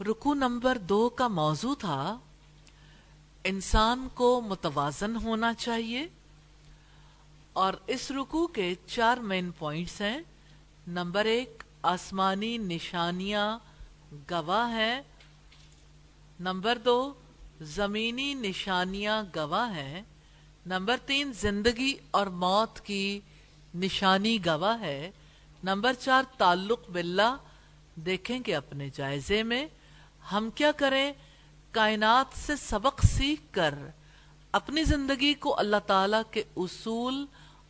رکو نمبر دو کا موضوع تھا، انسان کو متوازن ہونا چاہیے، اور اس رکو کے چار مین پوائنٹس ہیں۔ نمبر ایک، آسمانی نشانیاں گواہ ہیں۔ نمبر دو، زمینی نشانیاں گواہ ہیں۔ نمبر تین، زندگی اور موت کی نشانی گواہ ہے۔ نمبر چار، تعلق باللہ، دیکھیں گے اپنے جائزے میں۔ ہم کیا کریں؟ کائنات سے سبق سیکھ کر اپنی زندگی کو اللہ تعالی کے اصول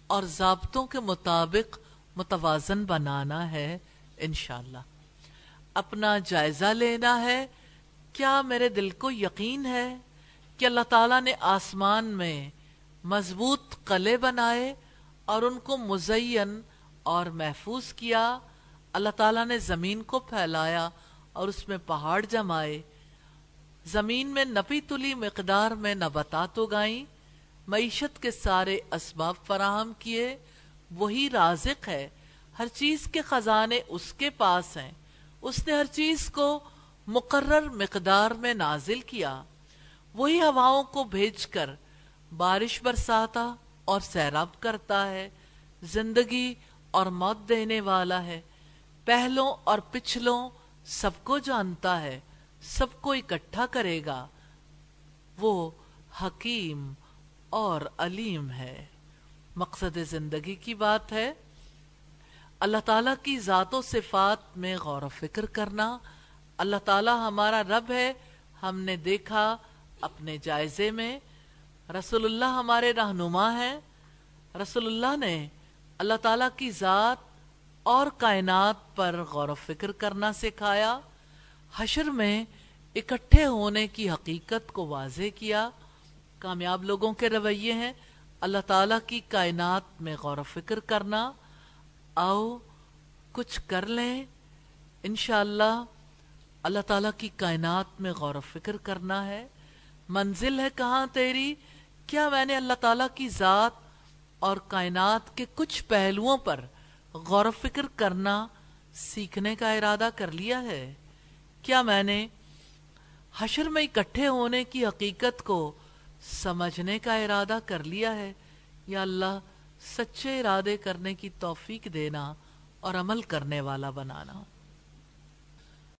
اور ضابطوں کے مطابق متوازن بنانا ہے انشاءاللہ۔ اپنا جائزہ لینا ہے۔ کیا میرے دل کو یقین ہے کہ اللہ تعالیٰ نے آسمان میں مضبوط قلعے بنائے اور ان کو مزین اور محفوظ کیا؟ اللہ تعالیٰ نے زمین کو پھیلایا اور اس میں پہاڑ جمائے۔ زمین میں نپی تلی مقدار میں نباتات اگائیں۔ معیشت کے سارے اسباب فراہم کیے۔ وہی رازق ہے۔ ہر چیز کے خزانے اس کے پاس ہیں۔ اس نے ہر چیز کو مقرر مقدار میں نازل کیا۔ وہی ہواؤں کو بھیج کر بارش برساتا اور سیراب کرتا ہے۔ زندگی اور موت دینے والا ہے۔ پہلوں اور پچھلوں سب کو جانتا ہے، سب کو اکٹھا کرے گا۔ وہ حکیم اور علیم ہے۔ مقصد زندگی کی بات ہے۔ اللہ تعالیٰ کی ذات و صفات میں غور و فکر کرنا۔ اللہ تعالیٰ ہمارا رب ہے۔ ہم نے دیکھا اپنے جائزے میں۔ رسول اللہ ہمارے رہنما ہیں۔ رسول اللہ نے اللہ تعالیٰ کی ذات اور کائنات پر غور و فکر کرنا سکھایا۔ حشر میں اکٹھے ہونے کی حقیقت کو واضح کیا۔ کامیاب لوگوں کے رویے ہیں۔ اللہ تعالیٰ کی کائنات میں غور و فکر کرنا۔ آؤ کچھ کر لیں۔ انشاءاللہ اللہ تعالیٰ کی کائنات میں غور و فکر کرنا ہے۔ منزل ہے کہاں تیری؟ کیا میں نے اللہ تعالیٰ کی ذات اور کائنات کے کچھ پہلوؤں پر غور و فکر کرنا سیکھنے کا ارادہ کر لیا ہے۔ کیا میں نے حشر میں اکٹھے ہونے کی حقیقت کو سمجھنے کا ارادہ کر لیا ہے؟ یا اللہ سچے ارادے کرنے کی توفیق دینا اور عمل کرنے والا بنانا۔